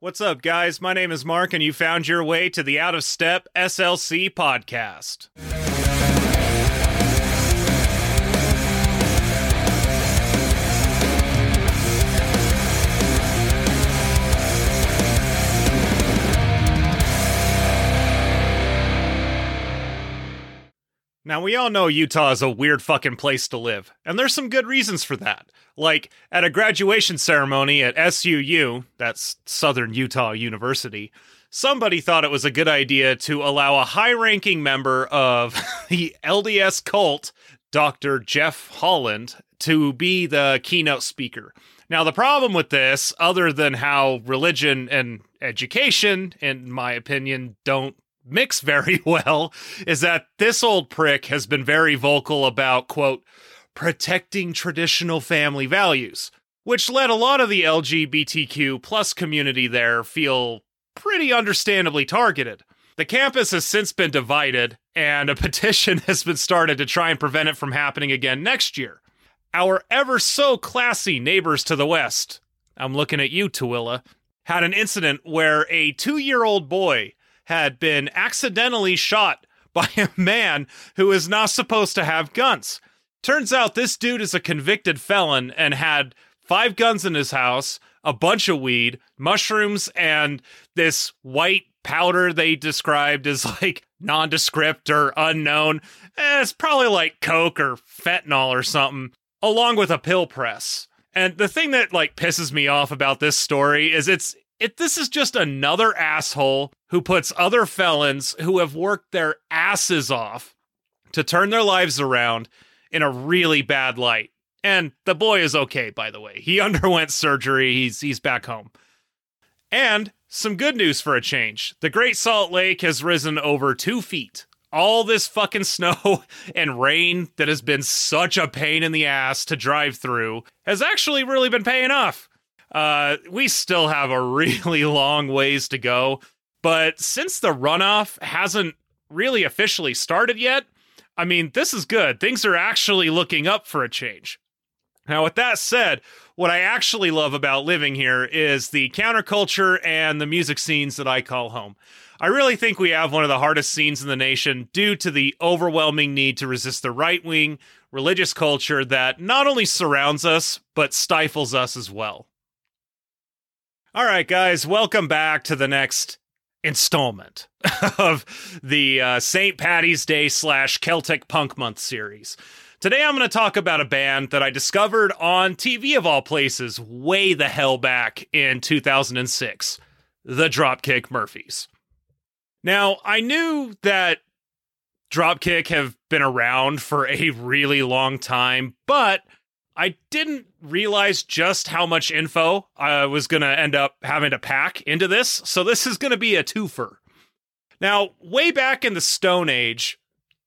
What's up, guys? My name is Mark, and you found your way to the Out of Step SLC podcast. Now, we all know Utah is a weird fucking place to live, and there's some good reasons for that. Like, at a graduation ceremony at SUU, that's Southern Utah University, somebody thought it was a good idea to allow a high ranking member of the LDS cult, Dr. Jeff Holland, to be the keynote speaker. Now, the problem with this, other than how religion and education, in my opinion, don't mix very well is that this old prick has been very vocal about, quote, protecting traditional family values, which led a lot of the LGBTQ plus community there feel pretty understandably targeted. The campus has since been divided, and a petition has been started to try and prevent it from happening again next year. Our ever so classy neighbors to the west, I'm looking at you, Tooele, had an incident where a two year old boy had been accidentally shot by a man who is not supposed to have guns. Turns out this dude is a convicted felon and had five guns in his house, a bunch of weed, mushrooms, and this white powder they described as like nondescript or unknown. Eh, it's probably like coke or fentanyl or something, along with a pill press. And the thing that like pisses me off about this story is it's it this is just another asshole who puts other felons who have worked their asses off to turn their lives around in a really bad light. And the boy is okay, by the way. He underwent surgery. He's he's back home. And some good news for a change. The Great Salt Lake has risen over two feet. All this fucking snow and rain that has been such a pain in the ass to drive through has actually really been paying off. Uh, we still have a really long ways to go, but since the runoff hasn't really officially started yet, I mean, this is good. Things are actually looking up for a change. Now, with that said, what I actually love about living here is the counterculture and the music scenes that I call home. I really think we have one of the hardest scenes in the nation due to the overwhelming need to resist the right wing religious culture that not only surrounds us, but stifles us as well. All right, guys, welcome back to the next installment of the uh, St. Patty's Day slash Celtic Punk Month series. Today, I'm going to talk about a band that I discovered on TV of all places way the hell back in 2006 the Dropkick Murphys. Now, I knew that Dropkick have been around for a really long time, but I didn't realize just how much info I was going to end up having to pack into this. So this is going to be a twofer. Now, way back in the Stone Age,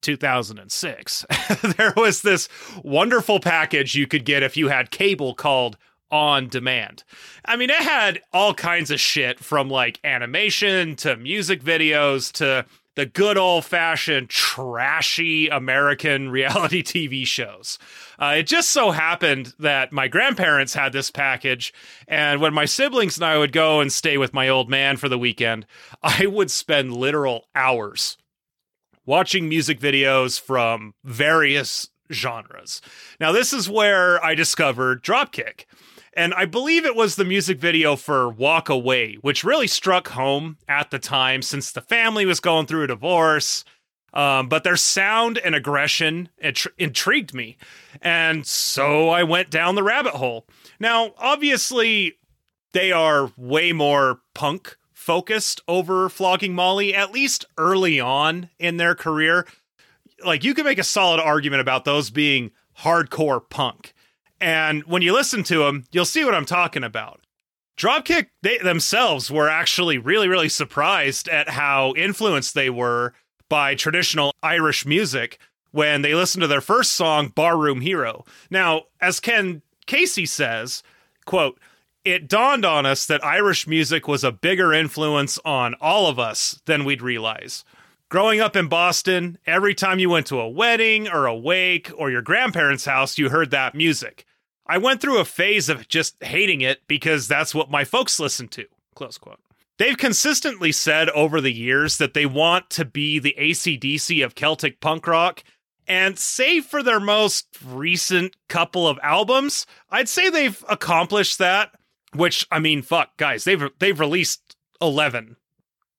2006, there was this wonderful package you could get if you had cable called on demand. I mean, it had all kinds of shit from like animation to music videos to the good old fashioned trashy American reality TV shows. Uh, it just so happened that my grandparents had this package, and when my siblings and I would go and stay with my old man for the weekend, I would spend literal hours watching music videos from various genres. Now, this is where I discovered Dropkick. And I believe it was the music video for Walk Away, which really struck home at the time since the family was going through a divorce. Um, but their sound and aggression intri- intrigued me. And so I went down the rabbit hole. Now, obviously, they are way more punk focused over Flogging Molly, at least early on in their career. Like, you could make a solid argument about those being hardcore punk. And when you listen to them, you'll see what I'm talking about. Dropkick they themselves were actually really, really surprised at how influenced they were by traditional Irish music when they listened to their first song, Barroom Hero. Now, as Ken Casey says, quote, it dawned on us that Irish music was a bigger influence on all of us than we'd realize. Growing up in Boston, every time you went to a wedding or a wake or your grandparents' house, you heard that music. I went through a phase of just hating it because that's what my folks listened to. Close quote. They've consistently said over the years that they want to be the ACDC of Celtic punk rock. And save for their most recent couple of albums, I'd say they've accomplished that. Which I mean, fuck, guys, they've they've released eleven.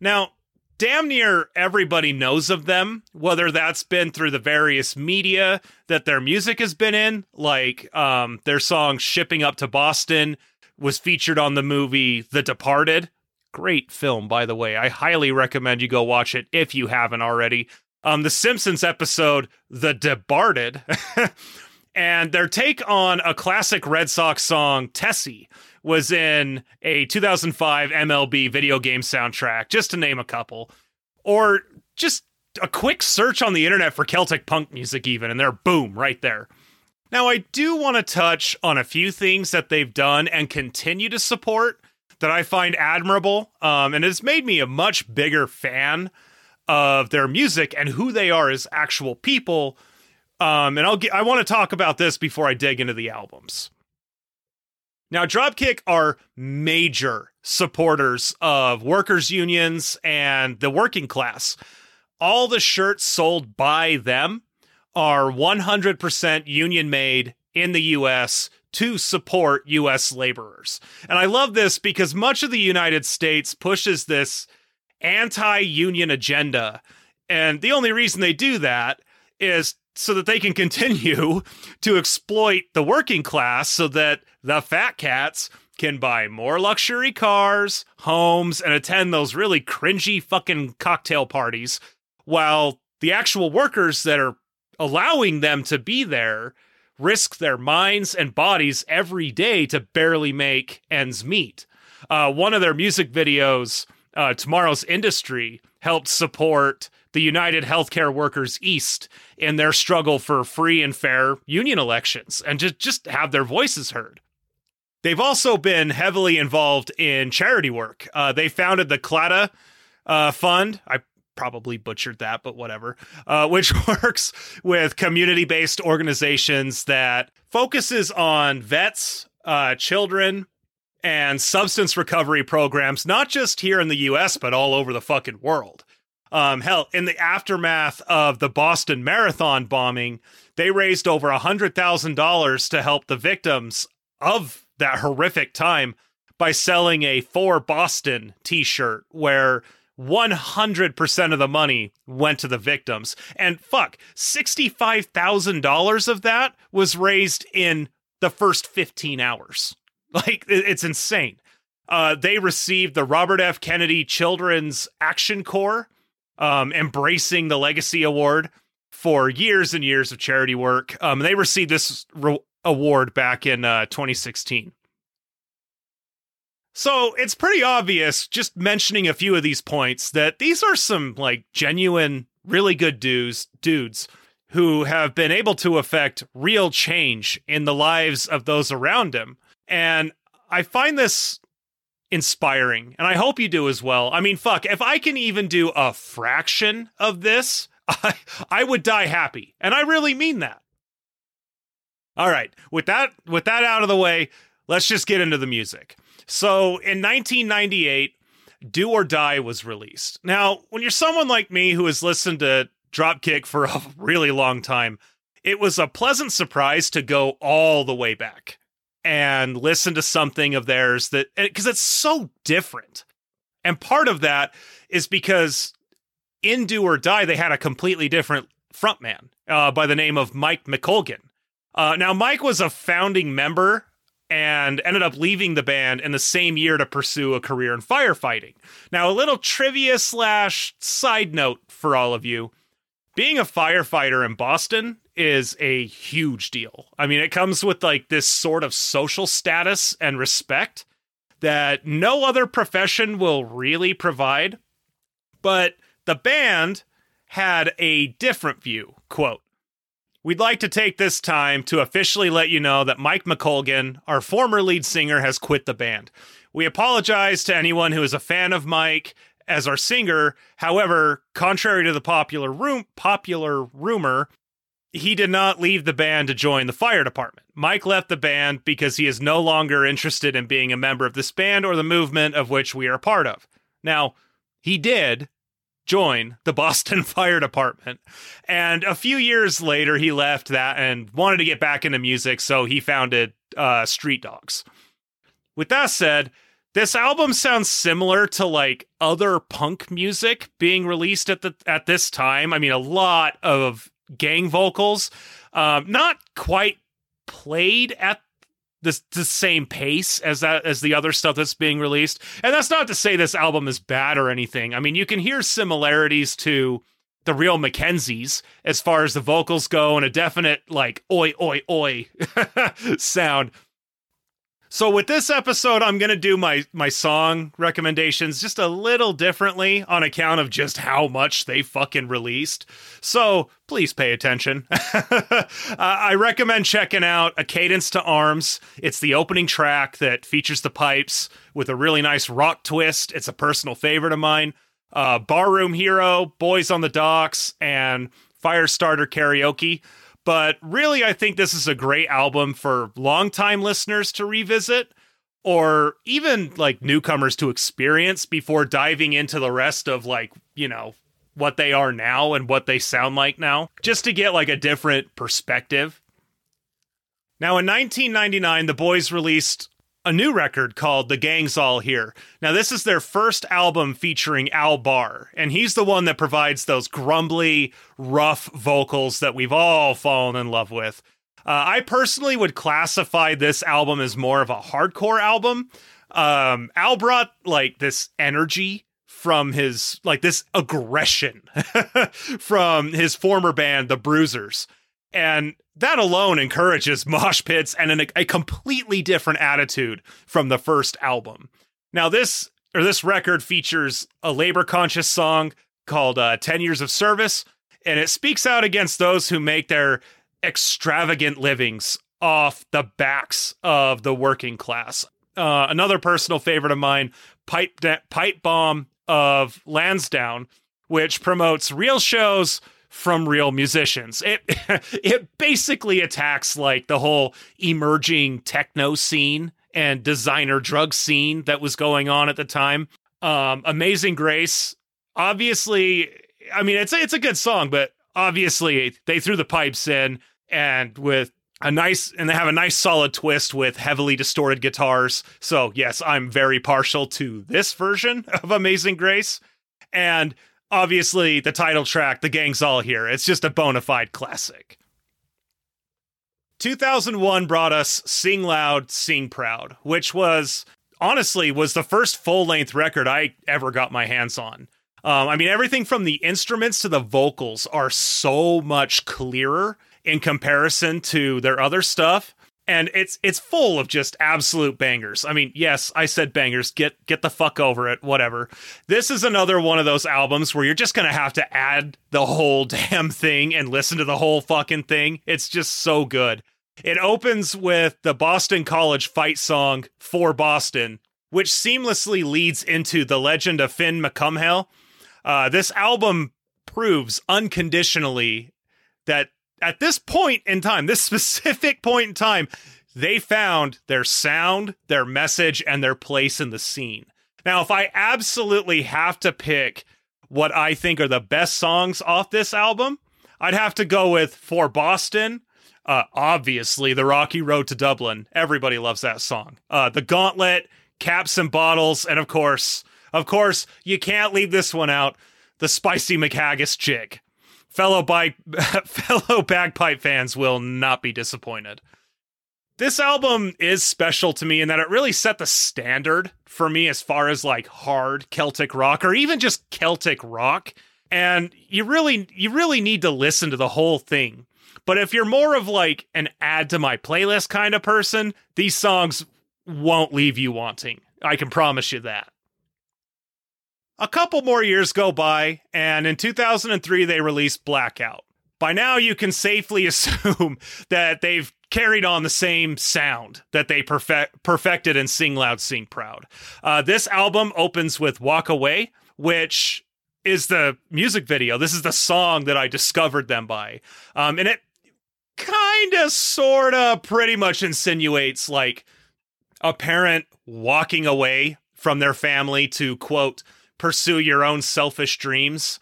Now, damn near everybody knows of them, whether that's been through the various media that their music has been in, like um, their song "Shipping Up to Boston" was featured on the movie The Departed, Great film, by the way. I highly recommend you go watch it if you haven't already. Um, the Simpsons episode, The Departed, and their take on a classic Red Sox song, Tessie, was in a 2005 MLB video game soundtrack, just to name a couple. Or just a quick search on the internet for Celtic punk music, even, and they're boom, right there. Now, I do want to touch on a few things that they've done and continue to support that I find admirable, um, and it's made me a much bigger fan of their music and who they are as actual people. Um, and I'll get, I want to talk about this before I dig into the albums. Now, Dropkick are major supporters of workers' unions and the working class. All the shirts sold by them are 100% union made in the US to support US laborers. And I love this because much of the United States pushes this anti union agenda. And the only reason they do that is so that they can continue to exploit the working class so that the fat cats can buy more luxury cars, homes, and attend those really cringy fucking cocktail parties while the actual workers that are allowing them to be there risk their minds and bodies every day to barely make ends meet. Uh, one of their music videos, uh, Tomorrow's Industry, helped support the United Healthcare Workers East in their struggle for free and fair union elections and just, just have their voices heard. They've also been heavily involved in charity work. Uh, they founded the Claddagh uh, Fund. I probably butchered that, but whatever, uh, which works with community based organizations that focuses on vets, uh, children, and substance recovery programs, not just here in the US, but all over the fucking world. Um, hell, in the aftermath of the Boston Marathon bombing, they raised over $100,000 to help the victims of that horrific time by selling a For Boston t shirt where 100% of the money went to the victims. And fuck, $65,000 of that was raised in the first 15 hours. Like, it's insane. Uh, they received the Robert F. Kennedy Children's Action Corps, um, embracing the Legacy Award for years and years of charity work. Um, they received this re- award back in uh, 2016. So it's pretty obvious, just mentioning a few of these points, that these are some like genuine, really good dudes, dudes who have been able to affect real change in the lives of those around him. And I find this inspiring, and I hope you do as well. I mean, fuck, if I can even do a fraction of this, I, I would die happy. And I really mean that. All right, with that with that out of the way, let's just get into the music. So in 1998, Do or Die was released. Now, when you're someone like me who has listened to Dropkick for a really long time, it was a pleasant surprise to go all the way back and listen to something of theirs that because it's so different. And part of that is because in Do or Die, they had a completely different frontman uh, by the name of Mike McColgan. Uh, now, Mike was a founding member and ended up leaving the band in the same year to pursue a career in firefighting. Now, a little trivia slash side note for all of you being a firefighter in Boston is a huge deal. I mean, it comes with like this sort of social status and respect that no other profession will really provide. But the band had a different view. Quote, We'd like to take this time to officially let you know that Mike McColgan, our former lead singer, has quit the band. We apologize to anyone who is a fan of Mike as our singer. However, contrary to the popular room, popular rumor, he did not leave the band to join the fire department. Mike left the band because he is no longer interested in being a member of this band or the movement of which we are part of. Now, he did join the Boston Fire Department. And a few years later, he left that and wanted to get back into music, so he founded uh, Street Dogs. With that said, this album sounds similar to like other punk music being released at the at this time. I mean, a lot of gang vocals, um, not quite played at the, the same pace as that as the other stuff that's being released. And that's not to say this album is bad or anything. I mean, you can hear similarities to the real McKenzies as far as the vocals go and a definite like oi oi oi sound. So with this episode, I'm gonna do my my song recommendations just a little differently on account of just how much they fucking released. So please pay attention. uh, I recommend checking out "A Cadence to Arms." It's the opening track that features the pipes with a really nice rock twist. It's a personal favorite of mine. Uh, Barroom Hero, Boys on the Docks, and Fightstarter Karaoke. But really, I think this is a great album for longtime listeners to revisit or even like newcomers to experience before diving into the rest of like, you know, what they are now and what they sound like now, just to get like a different perspective. Now, in 1999, the boys released a new record called The Gang's All Here. Now, this is their first album featuring Al Barr, and he's the one that provides those grumbly, rough vocals that we've all fallen in love with. Uh, I personally would classify this album as more of a hardcore album. Um, Al brought like this energy from his, like this aggression from his former band, The Bruisers. And that alone encourages mosh pits and an, a completely different attitude from the first album. Now, this or this record features a labor conscious song called uh, 10 Years of Service, and it speaks out against those who make their extravagant livings off the backs of the working class. Uh, another personal favorite of mine, Pipe, De- Pipe Bomb of Lansdowne, which promotes real shows from real musicians. It it basically attacks like the whole emerging techno scene and designer drug scene that was going on at the time. Um, Amazing Grace, obviously, I mean it's it's a good song, but obviously they threw the pipes in and with a nice and they have a nice solid twist with heavily distorted guitars. So yes, I'm very partial to this version of Amazing Grace. And obviously the title track, The Gang's All Here. It's just a bona fide classic. 2001 brought us Sing Loud, Sing Proud, which was honestly was the first full-length record I ever got my hands on. Um, I mean, everything from the instruments to the vocals are so much clearer in comparison to their other stuff and it's it's full of just absolute bangers. I mean, yes, I said bangers. Get get the fuck over it. Whatever. This is another one of those albums where you're just gonna have to add the whole damn thing and listen to the whole fucking thing. It's just so good. It opens with the Boston College fight song for Boston, which seamlessly leads into the legend of Finn MacCumhail. Uh, this album proves unconditionally that at this point in time, this specific point in time, they found their sound, their message, and their place in the scene. Now, if I absolutely have to pick what I think are the best songs off this album, I'd have to go with For Boston. Uh, obviously, The Rocky Road to Dublin. Everybody loves that song. Uh, the Gauntlet, Caps and Bottles, and of course, of course, you can't leave this one out. The Spicy McHaggis Jig fellow bike fellow bagpipe fans will not be disappointed. This album is special to me in that it really set the standard for me as far as like hard Celtic rock or even just Celtic rock. And you really you really need to listen to the whole thing. But if you're more of like an add to my playlist kind of person, these songs won't leave you wanting. I can promise you that. A couple more years go by, and in 2003, they released Blackout. By now, you can safely assume that they've carried on the same sound that they perfect- perfected in Sing Loud, Sing Proud. Uh, this album opens with Walk Away, which is the music video. This is the song that I discovered them by. Um, and it kind of, sort of, pretty much insinuates like a parent walking away from their family to, quote, pursue your own selfish dreams,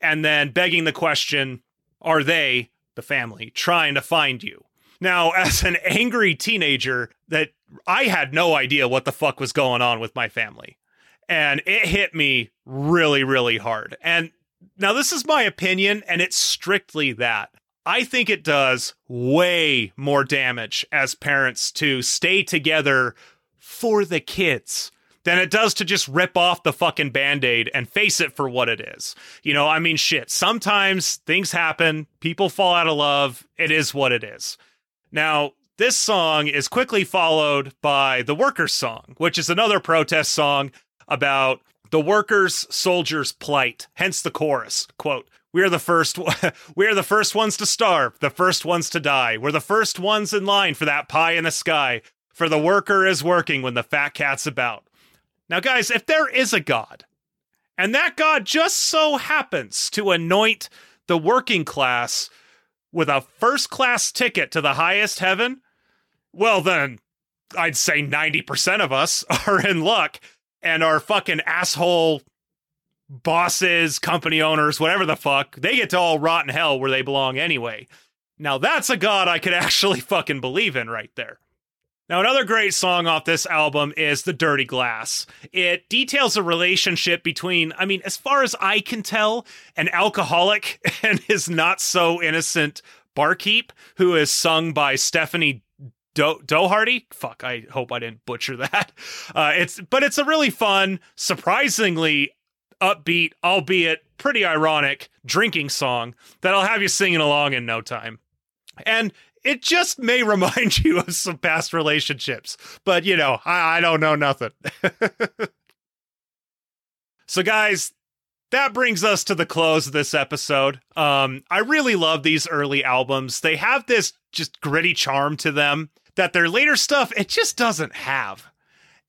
and then begging the question, are they, the family, trying to find you? Now, as an angry teenager, that I had no idea what the fuck was going on with my family. And it hit me really, really hard. And now this is my opinion, and it's strictly that. I think it does way more damage as parents to stay together for the kids than it does to just rip off the fucking band aid and face it for what it is. You know, I mean, shit, sometimes things happen, people fall out of love, it is what it is. Now, this song is quickly followed by the Workers' Song, which is another protest song about the workers' soldiers' plight, hence the chorus. Quote, we are the first we are the first ones to starve, the first ones to die. We're the first ones in line for that pie in the sky. For the worker is working when the fat cat's about. Now, guys, if there is a God, and that God just so happens to anoint the working class with a first class ticket to the highest heaven, well, then I'd say 90% of us are in luck and our fucking asshole bosses, company owners, whatever the fuck, they get to all rot in hell where they belong anyway. Now, that's a God I could actually fucking believe in right there. Now, another great song off this album is The Dirty Glass. It details a relationship between, I mean, as far as I can tell, an alcoholic and his not so innocent barkeep, who is sung by Stephanie Do- Dougherty. Fuck, I hope I didn't butcher that. Uh, it's but it's a really fun, surprisingly upbeat, albeit pretty ironic, drinking song that I'll have you singing along in no time. And it just may remind you of some past relationships, but you know, I, I don't know nothing. so, guys, that brings us to the close of this episode. Um, I really love these early albums. They have this just gritty charm to them that their later stuff it just doesn't have.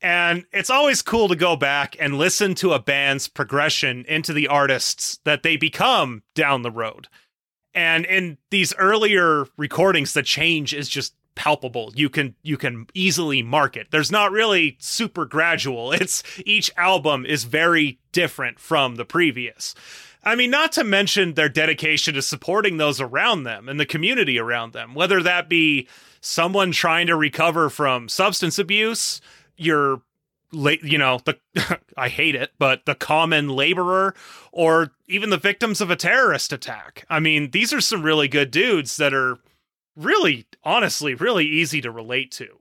And it's always cool to go back and listen to a band's progression into the artists that they become down the road. And in these earlier recordings, the change is just palpable. You can you can easily mark it. There's not really super gradual. It's each album is very different from the previous. I mean, not to mention their dedication to supporting those around them and the community around them, whether that be someone trying to recover from substance abuse, your you know the i hate it but the common laborer or even the victims of a terrorist attack. I mean these are some really good dudes that are really honestly really easy to relate to.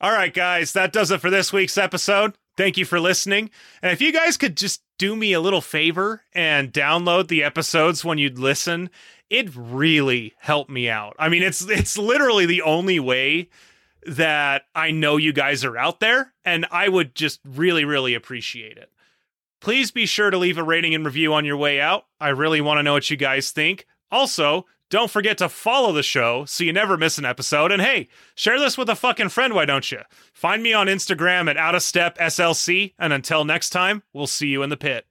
All right guys that does it for this week's episode. Thank you for listening. And if you guys could just do me a little favor and download the episodes when you'd listen it really helped me out. I mean it's it's literally the only way that I know you guys are out there, and I would just really, really appreciate it. Please be sure to leave a rating and review on your way out. I really want to know what you guys think. Also, don't forget to follow the show so you never miss an episode. And hey, share this with a fucking friend, why don't you? Find me on Instagram at Out of Step SLC. And until next time, we'll see you in the pit.